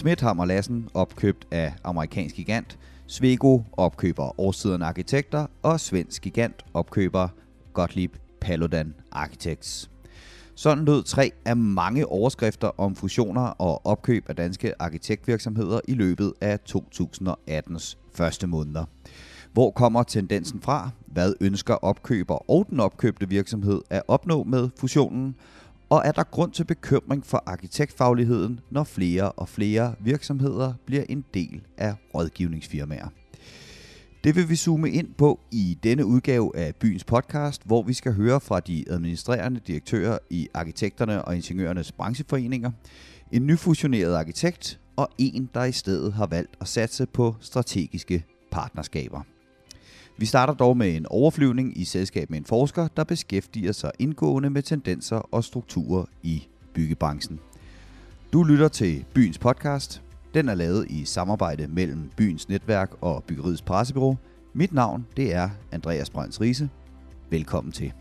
Smidhammer Lassen opkøbt af amerikansk gigant, Svego opkøber Årstiden Arkitekter og svensk gigant opkøber Gottlieb Paludan Architects. Sådan lød tre af mange overskrifter om fusioner og opkøb af danske arkitektvirksomheder i løbet af 2018's første måneder. Hvor kommer tendensen fra? Hvad ønsker opkøber og den opkøbte virksomhed at opnå med fusionen? Og er der grund til bekymring for arkitektfagligheden, når flere og flere virksomheder bliver en del af rådgivningsfirmaer? Det vil vi zoome ind på i denne udgave af Byens podcast, hvor vi skal høre fra de administrerende direktører i arkitekterne og ingeniørernes brancheforeninger, en nyfusioneret arkitekt og en, der i stedet har valgt at satse på strategiske partnerskaber. Vi starter dog med en overflyvning i selskab med en forsker, der beskæftiger sig indgående med tendenser og strukturer i byggebranchen. Du lytter til Byens podcast. Den er lavet i samarbejde mellem Byens Netværk og Byggeriets Pressebyrå. Mit navn det er Andreas Brønds Riese. Velkommen til.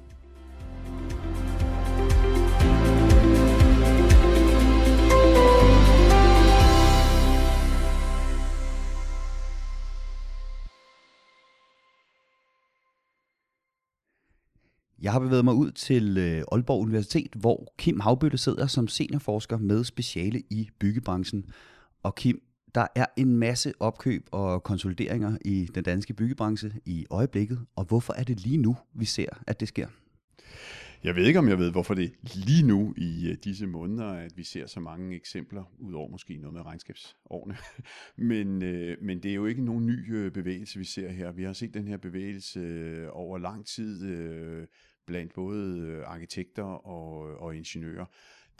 Jeg har bevæget mig ud til øh, Aalborg Universitet, hvor Kim Havbøtte sidder som seniorforsker med speciale i byggebranchen. Og Kim, der er en masse opkøb og konsolideringer i den danske byggebranche i øjeblikket. Og hvorfor er det lige nu, vi ser, at det sker? Jeg ved ikke, om jeg ved, hvorfor det er lige nu i øh, disse måneder, at vi ser så mange eksempler, udover måske noget med regnskabsårene. men, øh, men det er jo ikke nogen ny bevægelse, vi ser her. Vi har set den her bevægelse over lang tid øh, blandt både øh, arkitekter og, øh, og ingeniører.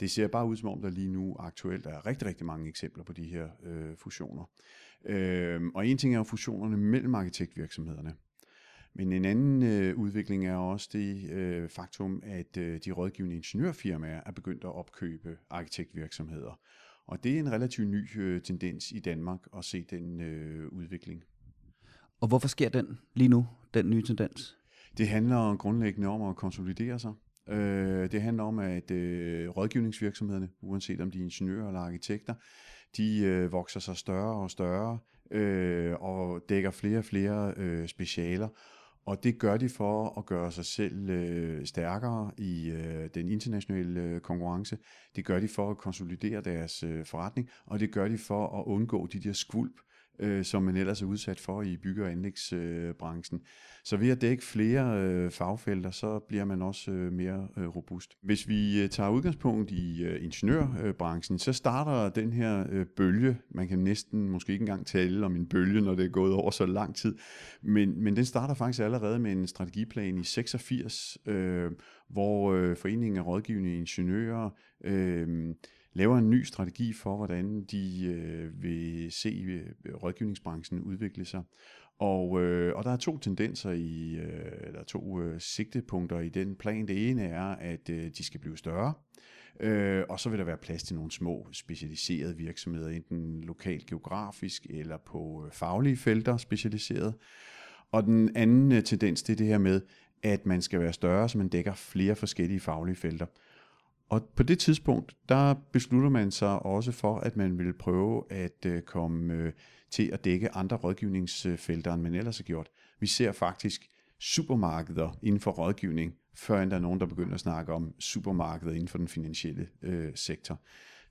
Det ser bare ud som om, der lige nu aktuelt er rigtig, rigtig mange eksempler på de her øh, fusioner. Øh, og en ting er jo fusionerne mellem arkitektvirksomhederne. Men en anden øh, udvikling er også det øh, faktum, at øh, de rådgivende ingeniørfirmaer er begyndt at opkøbe arkitektvirksomheder. Og det er en relativt ny øh, tendens i Danmark at se den øh, udvikling. Og hvorfor sker den lige nu, den nye tendens? Det handler grundlæggende om at konsolidere sig. Øh, det handler om, at øh, rådgivningsvirksomhederne, uanset om de er ingeniører eller arkitekter, de øh, vokser sig større og større øh, og dækker flere og flere øh, specialer. Og det gør de for at gøre sig selv øh, stærkere i øh, den internationale øh, konkurrence. Det gør de for at konsolidere deres øh, forretning, og det gør de for at undgå de der skvulp, øh, som man ellers er udsat for i bygge- og anlægsbranchen. Øh, så ved at dække flere øh, fagfelter, så bliver man også øh, mere øh, robust. Hvis vi øh, tager udgangspunkt i øh, ingeniørbranchen, så starter den her øh, bølge, man kan næsten måske ikke engang tale om en bølge, når det er gået over så lang tid, men, men den starter faktisk allerede med en strategiplan i 86, øh, hvor øh, Foreningen af Rådgivende Ingeniører øh, laver en ny strategi for, hvordan de øh, vil se øh, rådgivningsbranchen udvikle sig. Og, øh, og der er to tendenser i, øh, eller to øh, sigtepunkter i den plan. Det ene er, at øh, de skal blive større, øh, og så vil der være plads til nogle små specialiserede virksomheder, enten lokalt geografisk eller på øh, faglige felter specialiseret. Og den anden øh, tendens, det er det her med, at man skal være større, så man dækker flere forskellige faglige felter. Og på det tidspunkt, der beslutter man sig også for, at man vil prøve at øh, komme øh, til at dække andre rådgivningsfelter, end man ellers har gjort. Vi ser faktisk supermarkeder inden for rådgivning, før end der er nogen, der begynder at snakke om supermarkeder inden for den finansielle øh, sektor.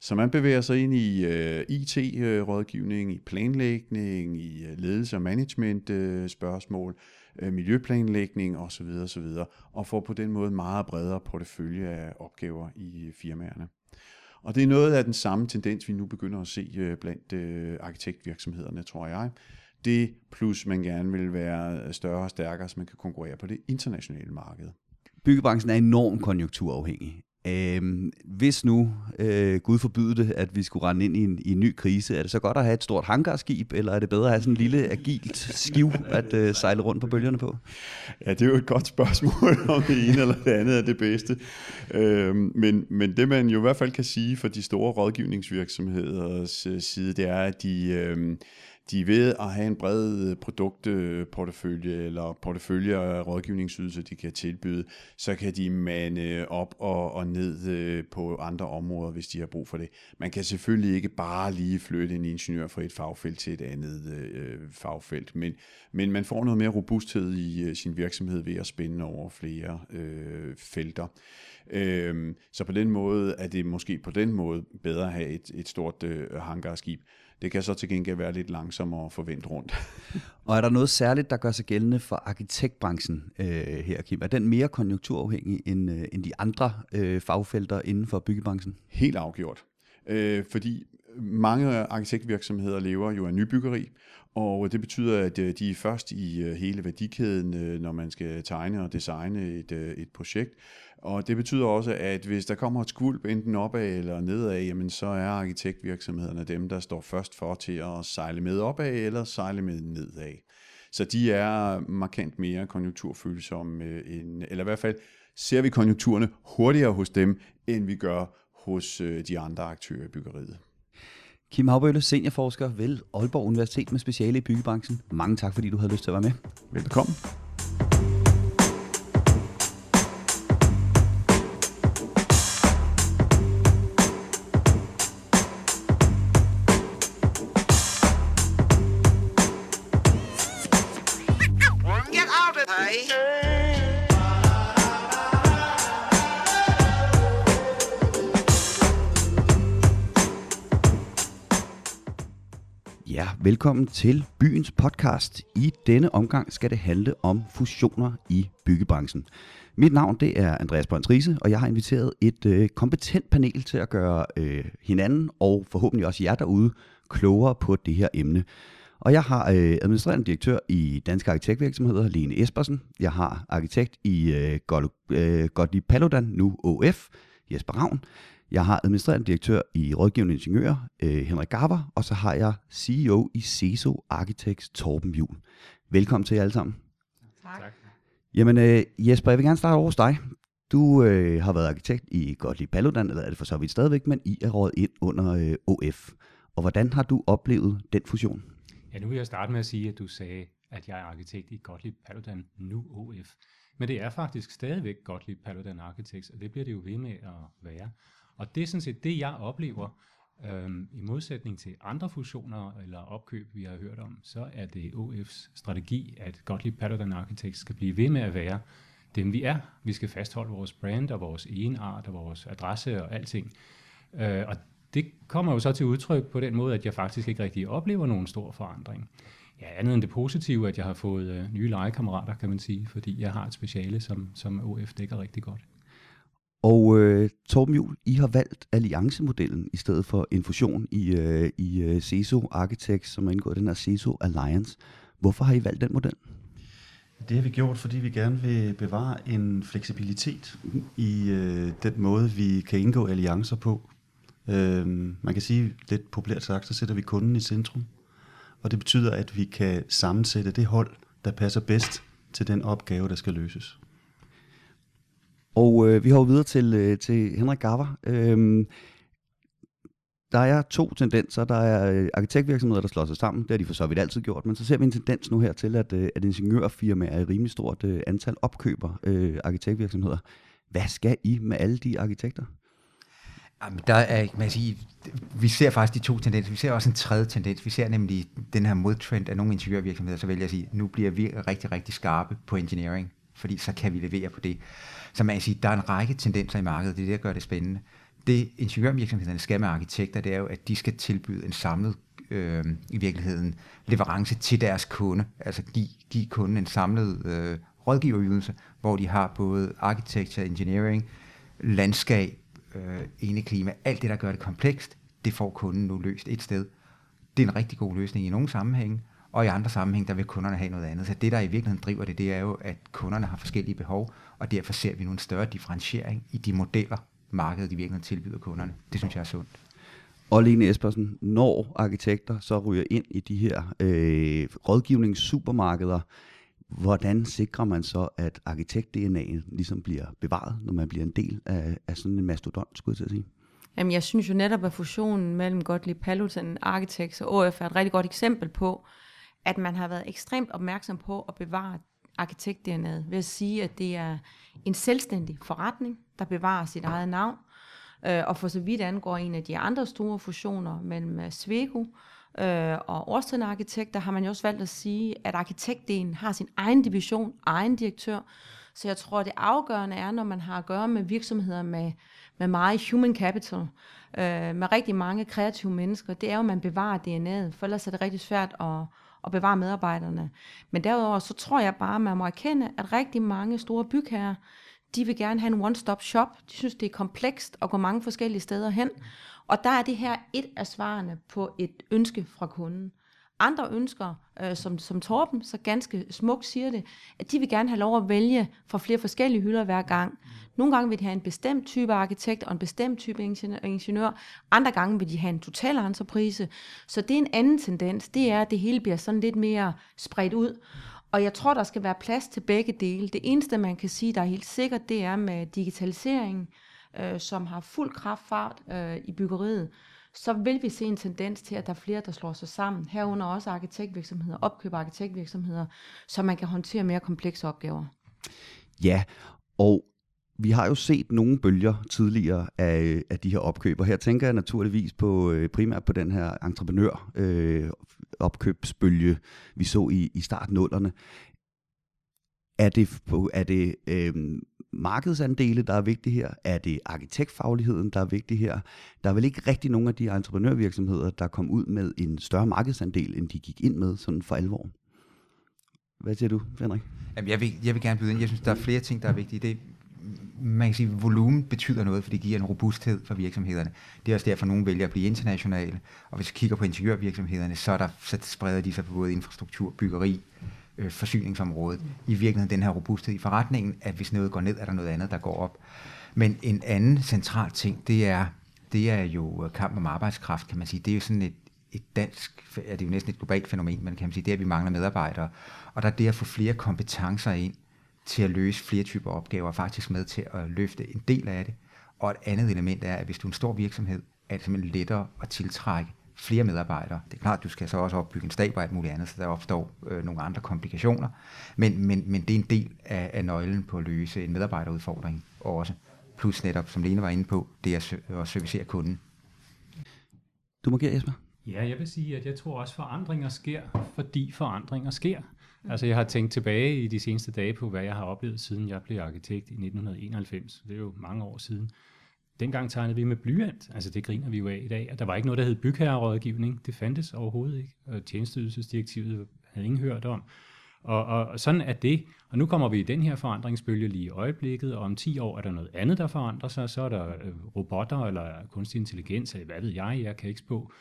Så man bevæger sig ind i øh, IT-rådgivning, øh, i planlægning, i øh, ledelse og management øh, spørgsmål, øh, miljøplanlægning osv. osv. og får på den måde meget bredere portefølje af opgaver i øh, firmaerne. Og det er noget af den samme tendens, vi nu begynder at se øh, blandt øh, arkitektvirksomhederne, tror jeg. Det plus man gerne vil være større og stærkere, så man kan konkurrere på det internationale marked. Byggebranchen er enormt konjunkturafhængig. Øh, hvis nu, øh, Gud forbyde det, at vi skulle rende ind i en, i en ny krise, er det så godt at have et stort hangarskib, eller er det bedre at have sådan en lille agilt skiv at øh, sejle rundt på bølgerne på? Ja, det er jo et godt spørgsmål, om det ene eller det andet er det bedste. Øh, men, men det man jo i hvert fald kan sige for de store rådgivningsvirksomheders øh, side, det er, at de... Øh, de ved at have en bred øh, produktportefølje eller portefølje af rådgivningsydelser, de kan tilbyde, så kan de mande op og, og ned øh, på andre områder, hvis de har brug for det. Man kan selvfølgelig ikke bare lige flytte en ingeniør fra et fagfelt til et andet øh, fagfelt, men, men man får noget mere robusthed i øh, sin virksomhed ved at spænde over flere øh, felter. Øh, så på den måde er det måske på den måde bedre at have et, et stort øh, hangarskib. Det kan så til gengæld være lidt langsommere at forvente rundt. og er der noget særligt, der gør sig gældende for arkitektbranchen øh, her, Kim? Er den mere konjunkturafhængig end, øh, end de andre øh, fagfelter inden for byggebranchen? Helt afgjort. Øh, fordi mange arkitektvirksomheder lever jo af nybyggeri, og det betyder, at øh, de er først i øh, hele værdikæden, øh, når man skal tegne og designe et, et projekt. Og det betyder også, at hvis der kommer et skvulp enten opad eller nedad, jamen så er arkitektvirksomhederne dem, der står først for til at sejle med opad eller sejle med nedad. Så de er markant mere konjunkturfølsomme, end, eller i hvert fald ser vi konjunkturerne hurtigere hos dem, end vi gør hos de andre aktører i byggeriet. Kim Havbølle, seniorforsker ved Aalborg Universitet med speciale i byggebranchen. Mange tak, fordi du havde lyst til at være med. Velkommen. Velkommen til Byens podcast. I denne omgang skal det handle om fusioner i byggebranchen. Mit navn det er Andreas Brøns Riese, og jeg har inviteret et øh, kompetent panel til at gøre øh, hinanden og forhåbentlig også jer derude klogere på det her emne. Og jeg har øh, administrerende direktør i Danske Arkitektvirksomheder, Lene Espersen. Jeg har arkitekt i øh, øh Gottlieb Paludan, nu OF, Jesper Ravn. Jeg har administrerende direktør i Rådgivende Ingeniører, øh, Henrik Garber, og så har jeg CEO i CESO Architects, Torben Jul. Velkommen til jer alle sammen. Tak. Jamen øh, Jesper, jeg vil gerne starte over hos dig. Du øh, har været arkitekt i Gottlieb Paludan, eller er det for så vidt stadigvæk, men I er rådet ind under øh, OF. Og hvordan har du oplevet den fusion? Ja, nu vil jeg starte med at sige, at du sagde, at jeg er arkitekt i Gottlieb Paludan, nu OF. Men det er faktisk stadigvæk Gottlieb Paludan Architects, og det bliver det jo ved med at være. Og det er sådan set det, jeg oplever, øhm, i modsætning til andre fusioner eller opkøb, vi har hørt om, så er det OF's strategi, at Gottlieb Pattern Architects skal blive ved med at være dem, vi er. Vi skal fastholde vores brand og vores egenart og vores adresse og alting. Øh, og det kommer jo så til udtryk på den måde, at jeg faktisk ikke rigtig oplever nogen stor forandring. Ja, andet end det positive, at jeg har fået øh, nye legekammerater, kan man sige, fordi jeg har et speciale, som, som OF dækker rigtig godt. Og øh, Torben Juhl, I har valgt alliancemodellen i stedet for en fusion i, øh, i øh, CESO Architects, som er indgået i den her CESO Alliance. Hvorfor har I valgt den model? Det har vi gjort, fordi vi gerne vil bevare en fleksibilitet i øh, den måde, vi kan indgå alliancer på. Øh, man kan sige lidt populært sagt, så sætter vi kunden i centrum. Og det betyder, at vi kan sammensætte det hold, der passer bedst til den opgave, der skal løses. Og øh, vi har videre til, øh, til Henrik Garver. Øhm, der er to tendenser. Der er øh, arkitektvirksomheder, der slår sig sammen. Det har de for så vidt altid gjort. Men så ser vi en tendens nu her til, at, øh, at ingeniørfirmaer er rimelig stort øh, antal opkøber øh, arkitektvirksomheder. Hvad skal I med alle de arkitekter? Jamen, der er, man sige, vi ser faktisk de to tendenser. Vi ser også en tredje tendens. Vi ser nemlig den her modtrend af nogle ingeniørvirksomheder, så vælger jeg at sige, nu bliver vi rigtig, rigtig skarpe på engineering, fordi så kan vi levere på det. Så man kan sige, der er en række tendenser i markedet, det er det, der gør det spændende. Det ingeniørvirksomhederne skal med arkitekter, det er jo, at de skal tilbyde en samlet øh, i virkeligheden leverance til deres kunde, altså give, give kunden en samlet øh, rådgiverydelse, hvor de har både architecture, engineering, landskab, øh, eneklima, alt det, der gør det komplekst, det får kunden nu løst et sted. Det er en rigtig god løsning i nogle sammenhænge, og i andre sammenhænge, der vil kunderne have noget andet. Så det, der i virkeligheden driver det, det er jo, at kunderne har forskellige behov, og derfor ser vi nu en større differentiering i de modeller, markedet i virkeligheden tilbyder kunderne. Det synes jeg er sundt. Og Lene Espersen, når arkitekter så ryger ind i de her øh, rådgivningssupermarkeder, hvordan sikrer man så, at arkitekt-DNA'en ligesom bliver bevaret, når man bliver en del af, af sådan en mastodont, skulle jeg til at sige? Jamen, jeg synes jo netop, at fusionen mellem Gottlieb Paludan Architects og OF er et rigtig godt eksempel på, at man har været ekstremt opmærksom på at bevare arkitekt-DNA'et ved at sige, at det er en selvstændig forretning, der bevarer sit eget navn. Øh, og for så vidt angår en af de andre store fusioner mellem øh, Svego øh, og Årstiden Arkitekter, har man jo også valgt at sige, at arkitektdelen har sin egen division, egen direktør. Så jeg tror, det afgørende er, når man har at gøre med virksomheder med, med meget human capital, øh, med rigtig mange kreative mennesker, det er jo, at man bevarer DNA'et, for ellers er det rigtig svært at, at bevare medarbejderne. Men derudover, så tror jeg bare, at man må erkende, at rigtig mange store bygherrer, de vil gerne have en one-stop shop. De synes, det er komplekst at gå mange forskellige steder hen. Og der er det her et af svarene på et ønske fra kunden. Andre ønsker, øh, som, som Torben så ganske smukt siger det, at de vil gerne have lov at vælge fra flere forskellige hylder hver gang. Nogle gange vil de have en bestemt type arkitekt og en bestemt type ingeniør. Andre gange vil de have en total entreprise. Så det er en anden tendens. Det er, at det hele bliver sådan lidt mere spredt ud. Og jeg tror, der skal være plads til begge dele. Det eneste, man kan sige, der er helt sikkert, det er med digitalisering, øh, som har fuld kraftfart øh, i byggeriet, så vil vi se en tendens til, at der er flere, der slår sig sammen. Herunder også arkitektvirksomheder, opkøber arkitektvirksomheder, så man kan håndtere mere komplekse opgaver. Ja, og vi har jo set nogle bølger tidligere af, af de her opkøb, og her tænker jeg naturligvis på øh, primært på den her entreprenør øh, opkøbsbølge, vi så i, i starten nullerne. Er det, er det øh, markedsandele, der er vigtige her? Er det arkitektfagligheden, der er vigtig her? Der er vel ikke rigtig nogen af de entreprenørvirksomheder, der kom ud med en større markedsandel, end de gik ind med sådan for alvor. Hvad siger du, Henrik? Jamen, jeg, vil, jeg vil gerne byde ind. Jeg synes, der er flere ting, der er vigtige. Det, man kan sige, at volumen betyder noget, for det giver en robusthed for virksomhederne. Det er også derfor, at nogen vælger at blive internationale. Og hvis vi kigger på ingeniørvirksomhederne, så, er der, så spreder de sig på både infrastruktur, byggeri, øh, forsyningsområdet. I virkeligheden den her robusthed i forretningen, at hvis noget går ned, er der noget andet, der går op. Men en anden central ting, det er, det er jo øh, kamp om arbejdskraft, kan man sige. Det er jo sådan et, et dansk, er det jo næsten et globalt fænomen, men kan man sige, det er, at vi mangler medarbejdere. Og der er det at få flere kompetencer ind til at løse flere typer opgaver, faktisk med til at løfte en del af det. Og et andet element er, at hvis du er en stor virksomhed, er det simpelthen lettere at tiltrække flere medarbejdere. Det er klart, du skal så også opbygge en stab og alt muligt andet, så der opstår øh, nogle andre komplikationer. Men, men, men det er en del af, af nøglen på at løse en medarbejderudfordring også. Plus netop, som Lene var inde på, det er at servicere kunden. Du må give Jesper. Ja, jeg vil sige, at jeg tror også, at forandringer sker, fordi forandringer sker. Altså jeg har tænkt tilbage i de seneste dage på, hvad jeg har oplevet, siden jeg blev arkitekt i 1991. Det er jo mange år siden. Dengang tegnede vi med blyant, altså det griner vi jo af i dag, og der var ikke noget, der hed bygherrerådgivning. Det fandtes overhovedet ikke, og tjenestydelsesdirektivet havde ingen hørt om. Og, og sådan er det. Og nu kommer vi i den her forandringsbølge lige i øjeblikket, og om 10 år er der noget andet, der forandrer sig. Så er der øh, robotter eller kunstig intelligens, eller hvad ved jeg, jeg kan ikke spå.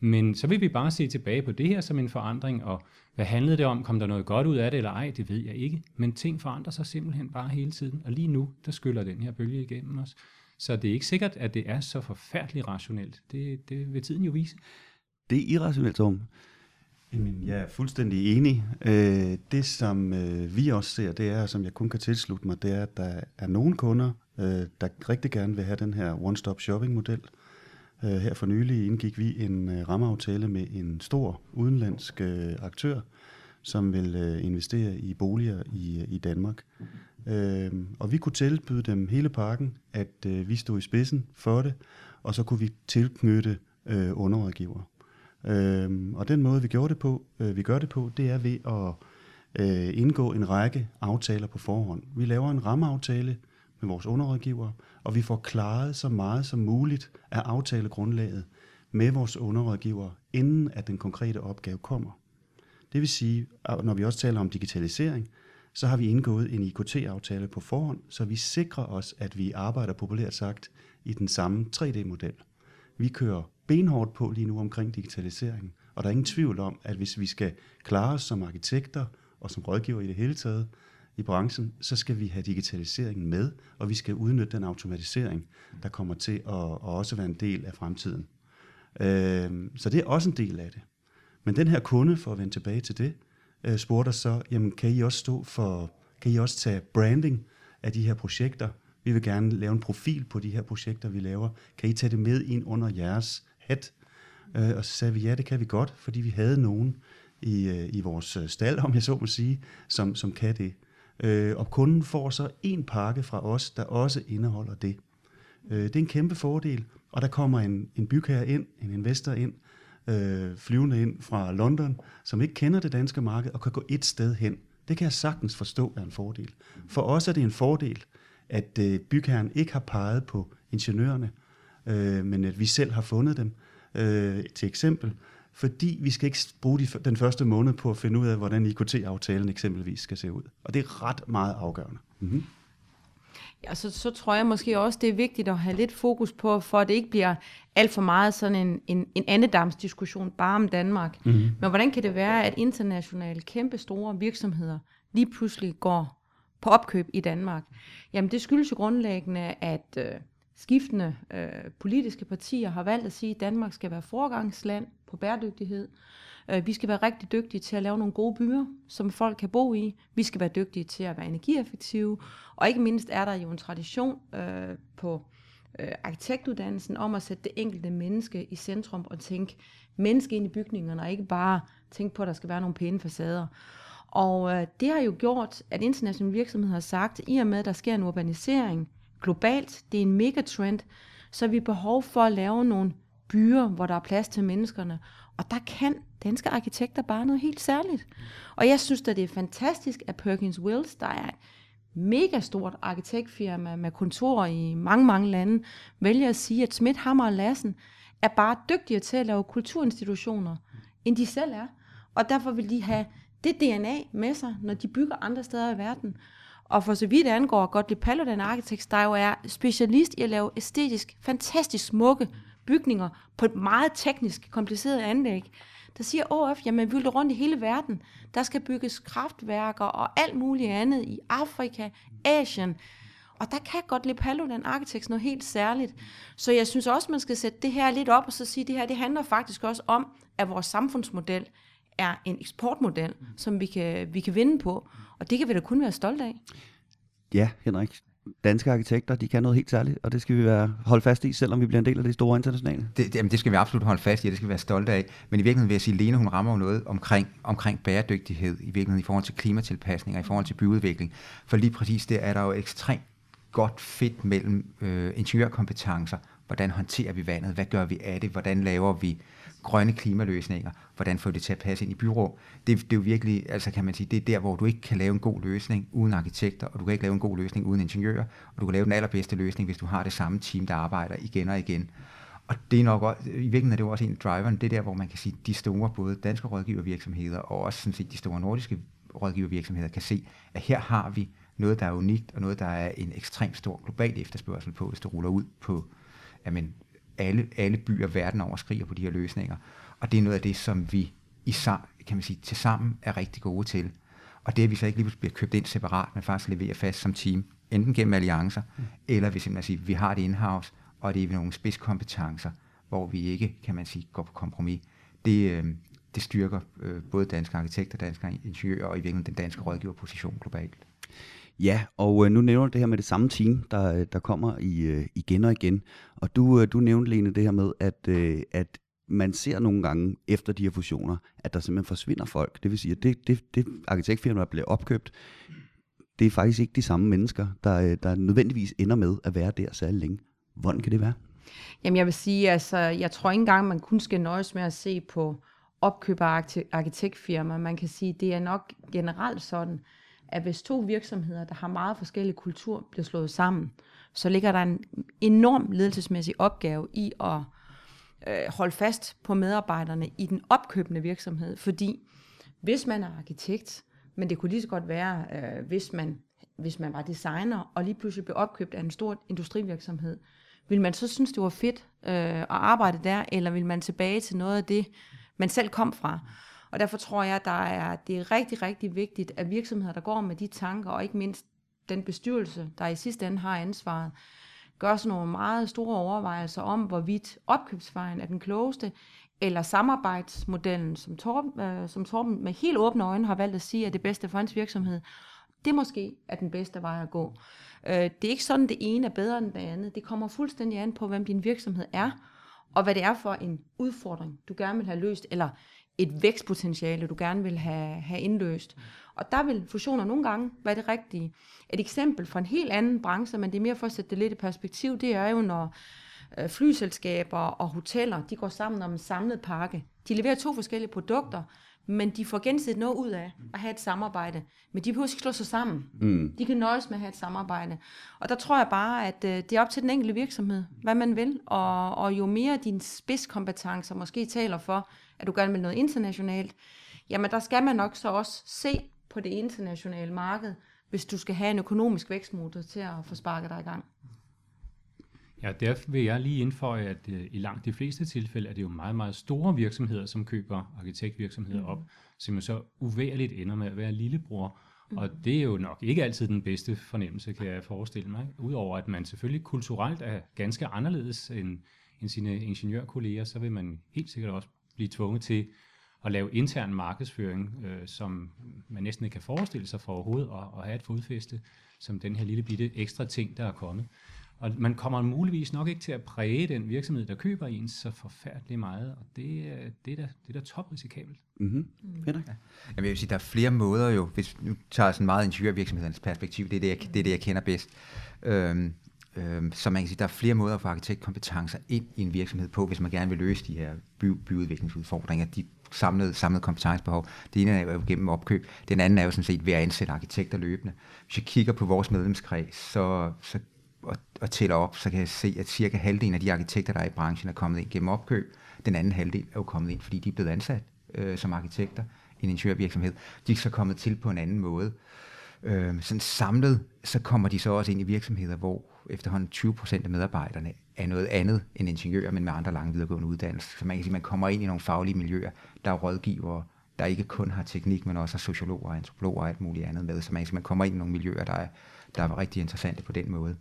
Men så vil vi bare se tilbage på det her som en forandring, og hvad handlede det om? Kom der noget godt ud af det eller ej? Det ved jeg ikke. Men ting forandrer sig simpelthen bare hele tiden, og lige nu, der skyller den her bølge igennem os. Så det er ikke sikkert, at det er så forfærdeligt rationelt. Det, det vil tiden jo vise. Det er irrationelt, Tom. Jamen, jeg er fuldstændig enig. Øh, det, som øh, vi også ser, det er, som jeg kun kan tilslutte mig, det er, at der er nogle kunder, øh, der rigtig gerne vil have den her one-stop shopping-model. Her for nylig indgik vi en rammeaftale med en stor udenlandsk aktør, som vil øh, investere i boliger i, øh, i Danmark. Øh, og vi kunne tilbyde dem hele pakken, at øh, vi stod i spidsen for det, og så kunne vi tilknytte øh, underrådgiver. Øh, og den måde, vi gjorde det på, øh, vi gør det på, det er ved at øh, indgå en række aftaler på forhånd. Vi laver en rammeaftale med vores underrådgiver, og vi får klaret så meget som muligt af aftalegrundlaget med vores underrådgiver, inden at den konkrete opgave kommer. Det vil sige, når vi også taler om digitalisering, så har vi indgået en IKT-aftale på forhånd, så vi sikrer os, at vi arbejder populært sagt i den samme 3D-model. Vi kører benhårdt på lige nu omkring digitaliseringen, og der er ingen tvivl om, at hvis vi skal klare os som arkitekter og som rådgiver i det hele taget i branchen, så skal vi have digitaliseringen med, og vi skal udnytte den automatisering, der kommer til at, at også være en del af fremtiden. Øh, så det er også en del af det. Men den her kunde, for at vende tilbage til det, øh, spurgte os så, jamen kan I også stå for, kan I også tage branding af de her projekter? Vi vil gerne lave en profil på de her projekter, vi laver. Kan I tage det med ind under jeres hat? Øh, og så sagde vi, ja, det kan vi godt, fordi vi havde nogen i, øh, i vores øh, stald, om jeg så må sige, som, som kan det. Øh, og kunden får så en pakke fra os, der også indeholder det. Øh, det er en kæmpe fordel, og der kommer en, en bygherre ind, en investor ind, øh, flyvende ind fra London, som ikke kender det danske marked og kan gå et sted hen. Det kan jeg sagtens forstå er en fordel. For os er det en fordel, at øh, bygherren ikke har peget på ingeniørerne, øh, men at vi selv har fundet dem. Øh, til eksempel, fordi vi skal ikke bruge de, den første måned på at finde ud af, hvordan IKT-aftalen eksempelvis skal se ud. Og det er ret meget afgørende. Mm-hmm. Ja, så, så tror jeg måske også, det er vigtigt at have lidt fokus på, for at det ikke bliver alt for meget sådan en, en, en andedamsdiskussion bare om Danmark. Mm-hmm. Men hvordan kan det være, at internationale kæmpe store virksomheder lige pludselig går på opkøb i Danmark? Jamen det skyldes jo grundlæggende, at øh, skiftende øh, politiske partier har valgt at sige, at Danmark skal være forgangsland på bæredygtighed. Øh, vi skal være rigtig dygtige til at lave nogle gode byer, som folk kan bo i. Vi skal være dygtige til at være energieffektive. Og ikke mindst er der jo en tradition øh, på øh, arkitektuddannelsen om at sætte det enkelte menneske i centrum og tænke menneske ind i bygningerne, og ikke bare tænke på, at der skal være nogle pæne facader. Og øh, det har jo gjort, at internationale virksomheder har sagt, at i og med, at der sker en urbanisering globalt, det er en megatrend, så vi behov for at lave nogle byer, hvor der er plads til menneskerne. Og der kan danske arkitekter bare noget helt særligt. Og jeg synes da, det er fantastisk, at Perkins Wills, der er et mega stort arkitektfirma med kontorer i mange, mange lande, vælger at sige, at Schmidt, Hammer og Lassen er bare dygtigere til at lave kulturinstitutioner, end de selv er. Og derfor vil de have det DNA med sig, når de bygger andre steder i verden. Og for så vidt angår Gottlieb Paludan Architects, der jo er specialist i at lave æstetisk, fantastisk smukke bygninger på et meget teknisk kompliceret anlæg, der siger OF, jamen vi vil rundt i hele verden. Der skal bygges kraftværker og alt muligt andet i Afrika, Asien. Og der kan godt lide Paludan Architects noget helt særligt. Så jeg synes også, man skal sætte det her lidt op og så sige, at det her det handler faktisk også om, at vores samfundsmodel er en eksportmodel, som vi kan, vi kan vinde på. Og det kan vi da kun være stolte af. Ja, Henrik danske arkitekter, de kan noget helt særligt, og det skal vi være, holde fast i, selvom vi bliver en del af det store internationale. Det, det, jamen, det skal vi absolut holde fast i, og det skal vi være stolte af. Men i virkeligheden vil jeg sige, at Lene hun rammer jo noget omkring, omkring bæredygtighed, i virkeligheden i forhold til klimatilpasning og i forhold til byudvikling. For lige præcis det er der jo ekstremt godt fedt mellem øh, ingeniørkompetencer. Hvordan håndterer vi vandet? Hvad gør vi af det? Hvordan laver vi grønne klimaløsninger, hvordan får det til at passe ind i byrå. Det, det er jo virkelig, altså kan man sige, det er der, hvor du ikke kan lave en god løsning uden arkitekter, og du kan ikke lave en god løsning uden ingeniører, og du kan lave den allerbedste løsning, hvis du har det samme team, der arbejder igen og igen. Og det er nok også, i virkeligheden er det jo også en af driveren, det er der, hvor man kan sige, de store, både danske rådgivervirksomheder og også sådan set, de store nordiske rådgivervirksomheder kan se, at her har vi noget, der er unikt, og noget, der er en ekstremt stor global efterspørgsel på, hvis det ruller ud på jamen, alle, alle byer verden over skriger på de her løsninger. Og det er noget af det, som vi i kan man sige, til sammen er rigtig gode til. Og det er, vi så ikke lige bliver købt ind separat, men faktisk leverer fast som team, enten gennem alliancer, mm. eller hvis man siger, vi har det in-house, og det er nogle spidskompetencer, hvor vi ikke, kan man sige, går på kompromis. Det, øh, det styrker øh, både danske arkitekter, danske ingeniører og i virkeligheden den danske rådgiverposition globalt. Ja, og øh, nu nævner du det her med det samme team, der, øh, der kommer i, øh, igen og igen. Og du, øh, du nævnte, Lene, det her med, at, øh, at man ser nogle gange efter de her fusioner, at der simpelthen forsvinder folk. Det vil sige, at det, det, det arkitektfirma, der bliver opkøbt, det er faktisk ikke de samme mennesker, der, øh, der nødvendigvis ender med at være der særlig længe. Hvordan kan det være? Jamen jeg vil sige, altså jeg tror ikke engang, man kun skal nøjes med at se på opkøb af arkitektfirma. Man kan sige, det er nok generelt sådan, at hvis to virksomheder, der har meget forskellige kultur, bliver slået sammen, så ligger der en enorm ledelsesmæssig opgave i at øh, holde fast på medarbejderne i den opkøbende virksomhed, fordi hvis man er arkitekt, men det kunne lige så godt være, øh, hvis, man, hvis man var designer, og lige pludselig blev opkøbt af en stor industrivirksomhed, vil man så synes, det var fedt øh, at arbejde der, eller vil man tilbage til noget af det, man selv kom fra? Og derfor tror jeg, at der er, det er rigtig, rigtig vigtigt, at virksomheder, der går med de tanker, og ikke mindst den bestyrelse, der i sidste ende har ansvaret, gør sådan nogle meget store overvejelser om, hvorvidt opkøbsvejen er den klogeste, eller samarbejdsmodellen, som Torben, øh, som Torben med helt åbne øjne har valgt at sige, er det bedste for hans virksomhed. Det måske er den bedste vej at gå. Øh, det er ikke sådan, det ene er bedre end det andet. Det kommer fuldstændig an på, hvem din virksomhed er, og hvad det er for en udfordring, du gerne vil have løst, eller et vækstpotentiale, du gerne vil have, have indløst. Og der vil fusioner nogle gange være det rigtige. Et eksempel fra en helt anden branche, men det er mere for at sætte det lidt i perspektiv, det er jo, når øh, flyselskaber og hoteller, de går sammen om en samlet pakke. De leverer to forskellige produkter, men de får gensidigt noget ud af at have et samarbejde. Men de behøver ikke slå sig sammen. Mm. De kan nøjes med at have et samarbejde. Og der tror jeg bare, at øh, det er op til den enkelte virksomhed, hvad man vil. Og, og jo mere dine spidskompetencer måske taler for, at du gerne vil noget internationalt, jamen der skal man nok så også se på det internationale marked, hvis du skal have en økonomisk vækstmotor til at få sparket dig i gang. Ja, derfor vil jeg lige indføje, at uh, i langt de fleste tilfælde er det jo meget, meget store virksomheder, som køber arkitektvirksomheder mm. op, som jo så uværligt ender med at være lillebror. Mm. Og det er jo nok ikke altid den bedste fornemmelse, kan jeg forestille mig. Udover at man selvfølgelig kulturelt er ganske anderledes end, end sine ingeniørkolleger, så vil man helt sikkert også blive tvunget til at lave intern markedsføring, øh, som man næsten ikke kan forestille sig for overhovedet at, at have et fodfæste, som den her lille bitte ekstra ting, der er kommet. Og man kommer muligvis nok ikke til at præge den virksomhed, der køber en så forfærdeligt meget, og det, det, er, da, det er da toprisikabelt. Mm-hmm. Peter? Ja. Jeg vil sige, der er flere måder jo, hvis nu tager sådan meget ingeniørvirksomhedens perspektiv, det er det, jeg, det er det, jeg kender bedst. Øhm, Øh, så man kan sige, der er flere måder at få arkitektkompetencer ind i en virksomhed på, hvis man gerne vil løse de her by, byudviklingsudfordringer, de samlede, samlede kompetencebehov. Det ene er jo gennem opkøb, den anden er jo sådan set ved at ansætte arkitekter løbende. Hvis jeg kigger på vores medlemskreds, så, så og, og tæller op, så kan jeg se, at cirka halvdelen af de arkitekter, der er i branchen, er kommet ind gennem opkøb. Den anden halvdel er jo kommet ind, fordi de er blevet ansat øh, som arkitekter i en ingeniørvirksomhed. De er så kommet til på en anden måde. Øh, sådan samlet, så kommer de så også ind i virksomheder, hvor efterhånden 20 procent af medarbejderne er noget andet end ingeniører, men med andre lange videregående uddannelser. Så man kan sige, at man kommer ind i nogle faglige miljøer, der er rådgivere, der ikke kun har teknik, men også har sociologer, antropologer og alt muligt andet med. Så man, kan sige, man kommer ind i nogle miljøer, der er, der er rigtig interessante på den måde.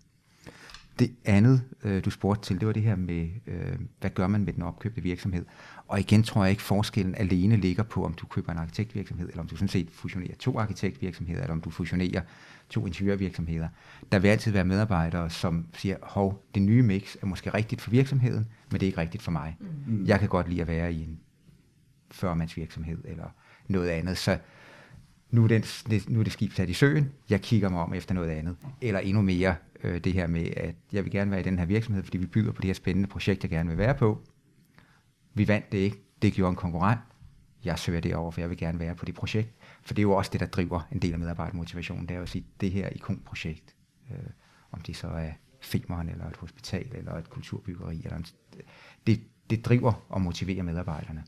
Det andet, øh, du spurgte til, det var det her med, øh, hvad gør man med den opkøbte virksomhed? Og igen tror jeg ikke, forskellen alene ligger på, om du køber en arkitektvirksomhed, eller om du sådan set fusionerer to arkitektvirksomheder, eller om du fusionerer to ingeniørvirksomheder. Der vil altid være medarbejdere, som siger, hov, det nye mix er måske rigtigt for virksomheden, men det er ikke rigtigt for mig. Mm. Jeg kan godt lide at være i en 40 virksomhed, eller noget andet. Så nu er, den, nu er det skib sat i søen, jeg kigger mig om efter noget andet. Eller endnu mere øh, det her med, at jeg vil gerne være i den her virksomhed, fordi vi byder på det her spændende projekt, jeg gerne vil være på. Vi vandt det ikke, det gjorde en konkurrent. Jeg søger det over, for jeg vil gerne være på det projekt. For det er jo også det, der driver en del af medarbejdermotivationen, det er jo at sige, det her ikonprojekt, øh, om det så er Femeren, eller et hospital, eller et kulturbyggeri, eller en, det, det driver og motiverer medarbejderne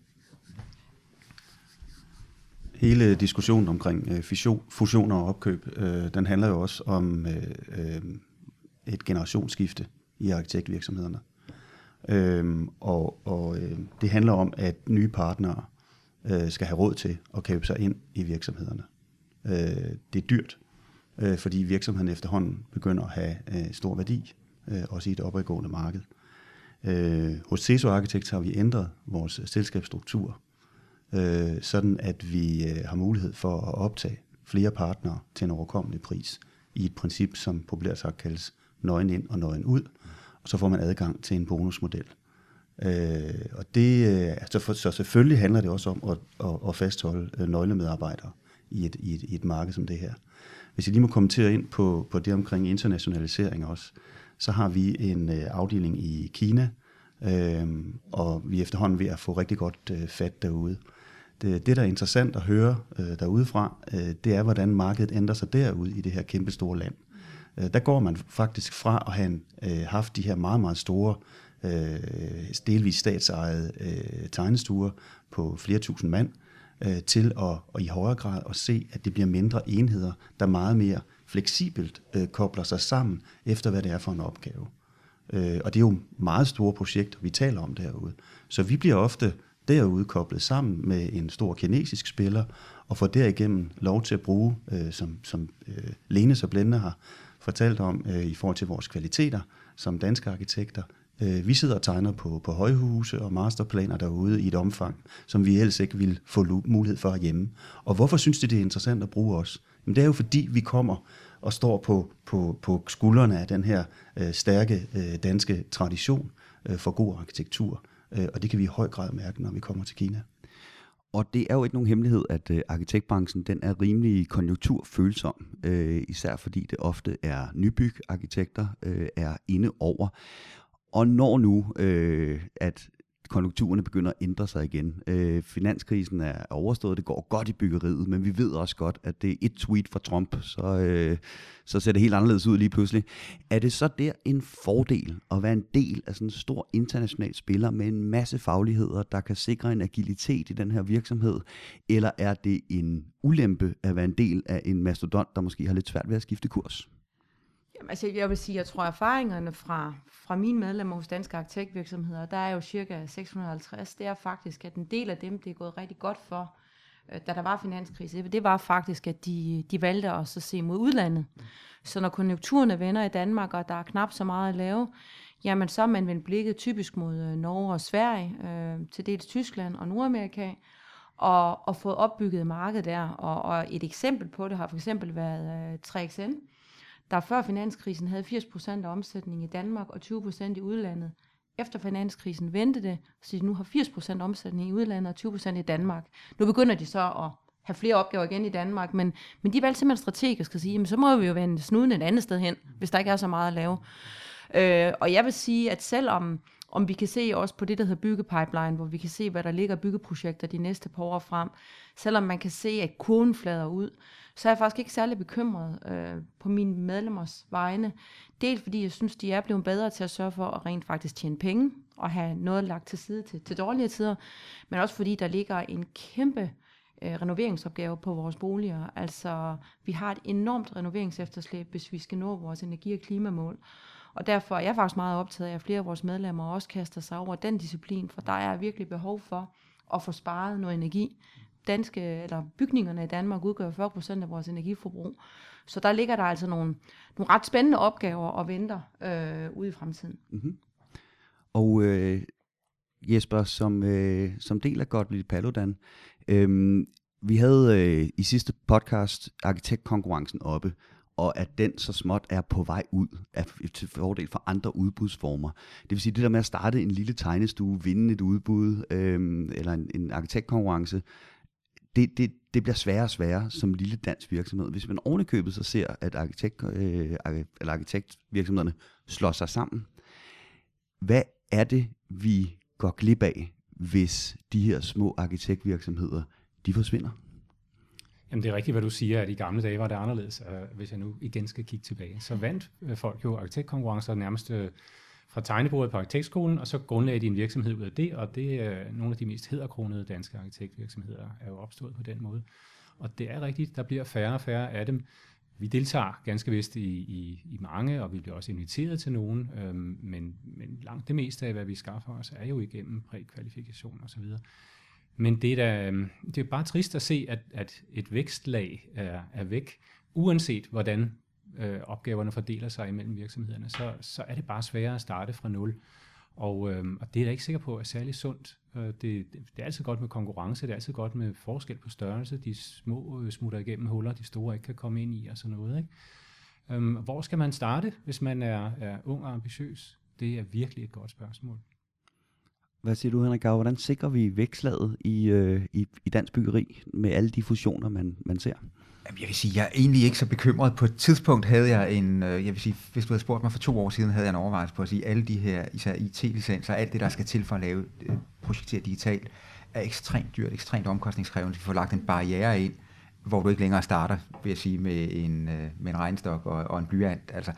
hele diskussionen omkring øh, fusioner og opkøb, øh, den handler jo også om øh, øh, et generationsskifte i arkitektvirksomhederne. Øhm, og og øh, det handler om, at nye partnere øh, skal have råd til at købe sig ind i virksomhederne. Øh, det er dyrt, øh, fordi virksomheden efterhånden begynder at have øh, stor værdi, øh, også i et opadgående marked. Øh, hos CESO Architects har vi ændret vores selskabsstruktur øh, sådan at vi øh, har mulighed for at optage flere partnere til en overkommelig pris i et princip, som populært sagt kaldes nøgen ind og nøgen ud, og så får man adgang til en bonusmodel. Øh, og det, øh, altså for, så selvfølgelig handler det også om at, at, at fastholde øh, nøglemedarbejdere i et, i, et, i et marked som det her. Hvis jeg lige må kommentere ind på, på det omkring internationalisering også, så har vi en øh, afdeling i Kina, øh, og vi er efterhånden ved at få rigtig godt øh, fat derude. Det, det, der er interessant at høre øh, derudefra, øh, det er, hvordan markedet ændrer sig derude i det her kæmpe store land. Øh, der går man faktisk fra at have øh, haft de her meget, meget store, øh, delvis statsejede øh, tegnestuer på flere tusind mand, øh, til at, og i højere grad at se, at det bliver mindre enheder, der meget mere fleksibelt øh, kobler sig sammen efter, hvad det er for en opgave. Øh, og det er jo meget store projekter, vi taler om derude. Så vi bliver ofte derude koblet sammen med en stor kinesisk spiller, og får derigennem lov til at bruge, øh, som, som øh, Lene så Blende har fortalt om, øh, i forhold til vores kvaliteter som danske arkitekter, Øh, vi sidder og tegner på, på højhuse og masterplaner derude i et omfang, som vi ellers ikke vil få mulighed for hjemme. Og hvorfor synes de, det er interessant at bruge os? Jamen, det er jo fordi, vi kommer og står på, på, på skuldrene af den her øh, stærke øh, danske tradition øh, for god arkitektur. Øh, og det kan vi i høj grad mærke, når vi kommer til Kina. Og det er jo ikke nogen hemmelighed, at øh, arkitektbranchen den er rimelig konjunkturfølsom, øh, især fordi det ofte er nybyggarkitekter øh, er inde over. Og når nu, øh, at konjunkturerne begynder at ændre sig igen. Øh, finanskrisen er overstået, det går godt i byggeriet, men vi ved også godt, at det er et tweet fra Trump, så, øh, så ser det helt anderledes ud lige pludselig. Er det så der en fordel at være en del af sådan en stor international spiller med en masse fagligheder, der kan sikre en agilitet i den her virksomhed, eller er det en ulempe at være en del af en mastodont, der måske har lidt svært ved at skifte kurs? Jamen, altså, jeg vil sige, jeg tror, erfaringerne fra, fra mine medlemmer hos danske arkitektvirksomheder, der er jo cirka 650, det er faktisk, at en del af dem, det er gået rigtig godt for, øh, da der var finanskrise, det var faktisk, at de, de valgte at så se mod udlandet. Så når konjunkturerne vender i Danmark, og der er knap så meget at lave, jamen så er man vendt blikket typisk mod øh, Norge og Sverige, øh, til dels Tyskland og Nordamerika, og, og fået opbygget markedet der. Og, og et eksempel på det har for eksempel været øh, 3XN, der før finanskrisen havde 80% af omsætningen i Danmark og 20% i udlandet. Efter finanskrisen vendte det, så de nu har 80% omsætning i udlandet og 20% i Danmark. Nu begynder de så at have flere opgaver igen i Danmark, men, men de valgte simpelthen strategisk at sige, jamen, så må vi jo vende snuden et andet sted hen, hvis der ikke er så meget at lave. Øh, og jeg vil sige, at selvom om vi kan se også på det, der hedder byggepipeline, hvor vi kan se, hvad der ligger byggeprojekter de næste par år frem, selvom man kan se, at kurven flader ud, så er jeg faktisk ikke særlig bekymret øh, på mine medlemmers vegne. Dels fordi jeg synes, de er blevet bedre til at sørge for at rent faktisk tjene penge og have noget lagt til side til, til dårlige tider, men også fordi der ligger en kæmpe øh, renoveringsopgave på vores boliger. Altså, vi har et enormt renoveringsefterslæb, hvis vi skal nå vores energi- og klimamål. Og derfor er jeg faktisk meget optaget af, at flere af vores medlemmer også kaster sig over den disciplin, for der er virkelig behov for at få sparet noget energi danske, eller bygningerne i Danmark udgør 40% af vores energiforbrug. Så der ligger der altså nogle, nogle ret spændende opgaver og venter øh, ude i fremtiden. Mm-hmm. Og øh, Jesper, som, øh, som del af Gottlieb Paludan, øh, vi havde øh, i sidste podcast arkitektkonkurrencen oppe, og at den så småt er på vej ud af, til fordel for andre udbudsformer. Det vil sige, det der med at starte en lille tegnestue, vinde et udbud, øh, eller en, en arkitektkonkurrence, det, det, det bliver sværere og sværere som lille dansk virksomhed. Hvis man ovenikøbet så ser, at arkitekt, øh, eller arkitektvirksomhederne slår sig sammen, hvad er det, vi går glip af, hvis de her små arkitektvirksomheder, de forsvinder? Jamen det er rigtigt, hvad du siger, at i gamle dage var det anderledes, øh, hvis jeg nu igen skal kigge tilbage. Så vandt øh, folk jo arkitektkonkurrencer nærmest øh, fra tegnebordet på arkitektskolen, og så grundlagde de en virksomhed ud af det, og det er nogle af de mest hedderkronede danske arkitektvirksomheder er jo opstået på den måde. Og det er rigtigt, der bliver færre og færre af dem. Vi deltager ganske vist i, i, i mange, og vi bliver også inviteret til nogen, øhm, men, men langt det meste af, hvad vi skaffer os, er jo igennem prækvalifikation osv. Men det er, da, øhm, det er bare trist at se, at, at et vækstlag er, er væk, uanset hvordan øh, opgaverne fordeler sig imellem virksomhederne, så, så er det bare sværere at starte fra nul. Og, øh, og det er jeg ikke sikker på er særlig sundt. Øh, det, det, det er altid godt med konkurrence, det er altid godt med forskel på størrelse. De små øh, smutter igennem huller, de store ikke kan komme ind i og sådan noget. Ikke? Øh, hvor skal man starte, hvis man er, er ung og ambitiøs? Det er virkelig et godt spørgsmål. Hvad siger du, Henrik Gav? Hvordan sikrer vi vækslaget i, øh, i, i dansk byggeri med alle de fusioner, man, man ser? Jamen, jeg vil sige, jeg er egentlig ikke så bekymret. På et tidspunkt havde jeg en, øh, jeg vil sige, hvis du havde spurgt mig for to år siden, havde jeg en overvejelse på at sige, at alle de her, især IT-licenser, alt det, der skal til for at lave, øh, projektere digitalt, er ekstremt dyrt, ekstremt omkostningskrævende. Vi får lagt en barriere ind, hvor du ikke længere starter, vil jeg sige, med en, øh, med en regnstok og, og en blyant. Altså,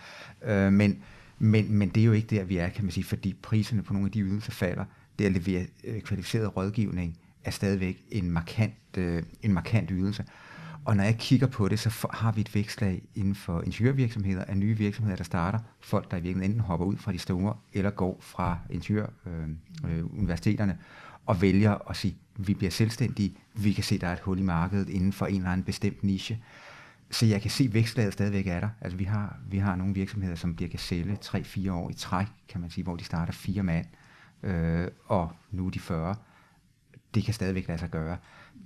øh, men, men, men det er jo ikke der, vi er, kan man sige, fordi priserne på nogle af de ydelser falder. Det at levere øh, kvalificeret rådgivning er stadigvæk en markant, øh, en markant ydelse. Og når jeg kigger på det, så har vi et vækstlag inden for ingeniørvirksomheder af nye virksomheder, der starter. Folk, der i virkeligheden enten hopper ud fra de store, eller går fra ingeniøruniversiteterne, øh, øh, og vælger at sige, vi bliver selvstændige, vi kan se, der er et hul i markedet inden for en eller anden bestemt niche. så jeg kan se, at vækstlaget stadigvæk er der. Altså vi har, vi har nogle virksomheder, som bliver Gazelle 3-4 år i træk, kan man sige, hvor de starter fire mand, øh, øh, og nu er de 40. Det kan stadigvæk lade sig gøre.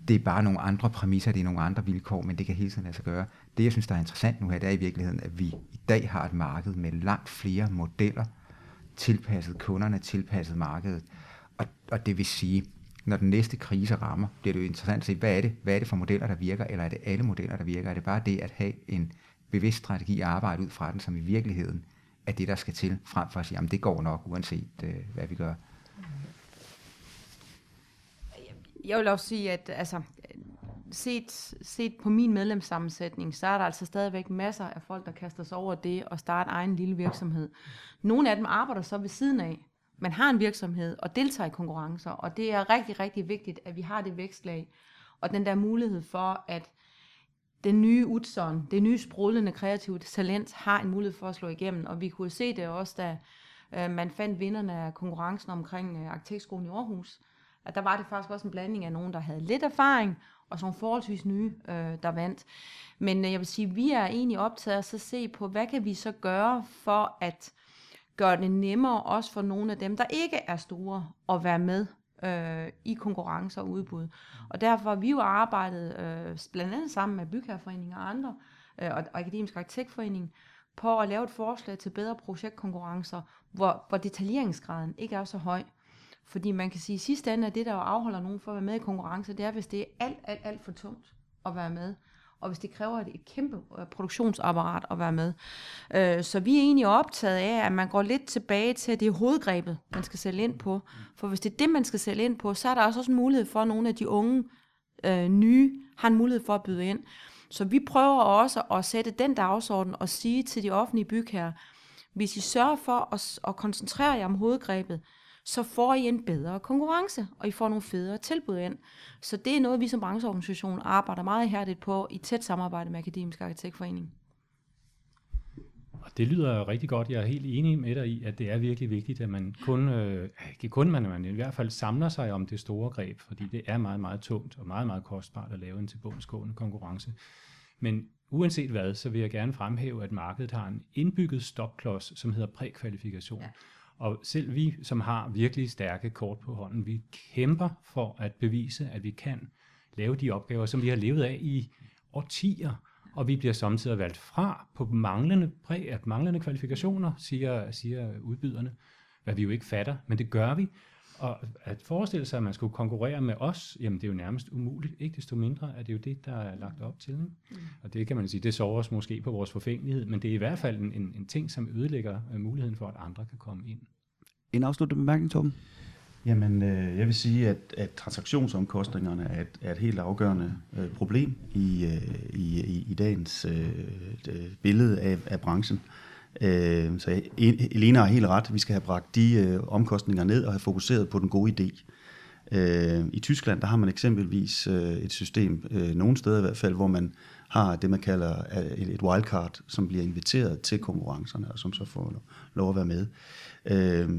Det er bare nogle andre præmisser, det er nogle andre vilkår, men det kan hele tiden lade sig gøre. Det, jeg synes, der er interessant nu her, det er i virkeligheden, at vi i dag har et marked med langt flere modeller, tilpasset kunderne, tilpasset markedet. Og, og det vil sige, når den næste krise rammer, bliver det jo interessant at se, hvad er det, hvad er det for modeller, der virker, eller er det alle modeller, der virker? Er det bare det at have en bevidst strategi og arbejde ud fra den, som i virkeligheden er det, der skal til, frem for at sige, at det går nok, uanset øh, hvad vi gør? Jeg vil også sige, at altså, set, set på min medlemssammensætning, så er der altså stadigvæk masser af folk, der kaster sig over det og starte egen lille virksomhed. Nogle af dem arbejder så ved siden af, man har en virksomhed og deltager i konkurrencer, og det er rigtig, rigtig vigtigt, at vi har det vækstlag, og den der mulighed for, at den nye Utzon, det nye sprudlende kreative talent, har en mulighed for at slå igennem, og vi kunne se det også, da øh, man fandt vinderne af konkurrencen omkring øh, Arkitektskolen i Aarhus, at der var det faktisk også en blanding af nogen, der havde lidt erfaring, og sådan forholdsvis nye, øh, der vandt. Men øh, jeg vil sige, vi er egentlig optaget at se på, hvad kan vi så gøre for at gøre det nemmere også for nogle af dem, der ikke er store, at være med øh, i konkurrencer og udbud. Og derfor har vi jo arbejdet øh, blandt andet sammen med Bygherreforeningen og andre, øh, og, og Akademisk Arkitektforening, på at lave et forslag til bedre projektkonkurrencer, hvor, hvor detaljeringsgraden ikke er så høj. Fordi man kan sige, at sidste ende er det, der afholder nogen for at være med i konkurrencer, det er, hvis det er alt, alt, alt for tungt at være med og hvis det kræver et, et kæmpe øh, produktionsapparat at være med. Øh, så vi er egentlig optaget af, at man går lidt tilbage til, at det er hovedgrebet, man skal sælge ind på. For hvis det er det, man skal sælge ind på, så er der også en mulighed for, at nogle af de unge øh, nye har en mulighed for at byde ind. Så vi prøver også at sætte den dagsorden og sige til de offentlige bygherrer, hvis I sørger for at, at koncentrere jer om hovedgrebet, så får I en bedre konkurrence, og I får nogle federe tilbud ind. Så det er noget, vi som brancheorganisation arbejder meget hærdigt på i tæt samarbejde med Akademisk Arkitektforening. Og det lyder rigtig godt. Jeg er helt enig med dig i, at det er virkelig vigtigt, at man kun, øh, ikke kun man, man i hvert fald samler sig om det store greb, fordi det er meget, meget tungt og meget, meget kostbart at lave en tilbundsgående konkurrence. Men uanset hvad, så vil jeg gerne fremhæve, at markedet har en indbygget stopklods, som hedder prækvalifikation. Ja. Og selv vi, som har virkelig stærke kort på hånden, vi kæmper for at bevise, at vi kan lave de opgaver, som vi har levet af i årtier, og vi bliver samtidig valgt fra på manglende, præ, at manglende kvalifikationer, siger, siger udbyderne, hvad vi jo ikke fatter, men det gør vi. Og at forestille sig, at man skulle konkurrere med os, jamen det er jo nærmest umuligt. Ikke desto mindre er det jo det, der er lagt op til. Mm. Og det kan man sige, det sover os måske på vores forfængelighed, men det er i hvert fald en, en, en ting, som ødelægger uh, muligheden for, at andre kan komme ind. En afsluttende bemærkning, Torben? Jamen, øh, jeg vil sige, at, at transaktionsomkostningerne er et, er et helt afgørende øh, problem i, øh, i, i, i dagens øh, billede af, af branchen. Øh, Øh, så e, Elena har helt ret. Vi skal have bragt de øh, omkostninger ned og have fokuseret på den gode idé. Øh, I Tyskland der har man eksempelvis øh, et system, øh, nogle steder i hvert fald, hvor man har det, man kalder øh, et wildcard, som bliver inviteret til konkurrencerne, og som så får lov at være med. Øh,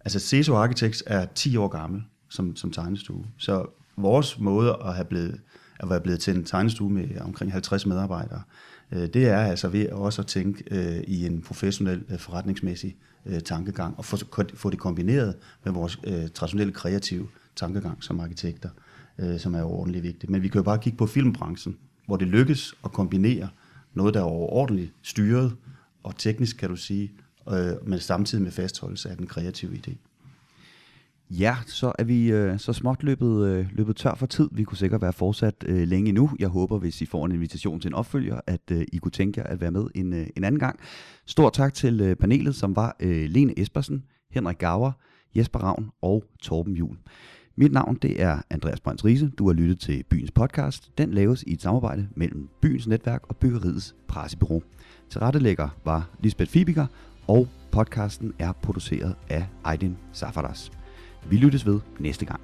altså CESO Architects er 10 år gammel som, som tegnestue, så vores måde at have blevet at være blevet til en tegnestue med omkring 50 medarbejdere, øh, Øh, det er altså ved også at tænke øh, i en professionel øh, forretningsmæssig øh, tankegang, og få, få det kombineret med vores øh, traditionelle kreative tankegang som arkitekter, øh, som er overordentligt vigtigt. Men vi kan jo bare kigge på filmbranchen, hvor det lykkes at kombinere noget, der er overordentligt styret og teknisk, kan du sige, øh, men samtidig med fastholdelse af den kreative idé. Ja, så er vi øh, så småt løbet, øh, løbet tør for tid. Vi kunne sikkert være fortsat øh, længe nu. Jeg håber, hvis I får en invitation til en opfølger, at øh, I kunne tænke jer at være med en, øh, en anden gang. Stor tak til øh, panelet, som var øh, Lene Espersen, Henrik Gauer, Jesper Ravn og Torben Jul. Mit navn det er Andreas Brønds Riese. Du har lyttet til Byens podcast. Den laves i et samarbejde mellem Byens Netværk og Byggeriets Pressebureau. Tilrettelægger var Lisbeth Fibiger, og podcasten er produceret af Aydin Safaras. Vi lyttes ved næste gang.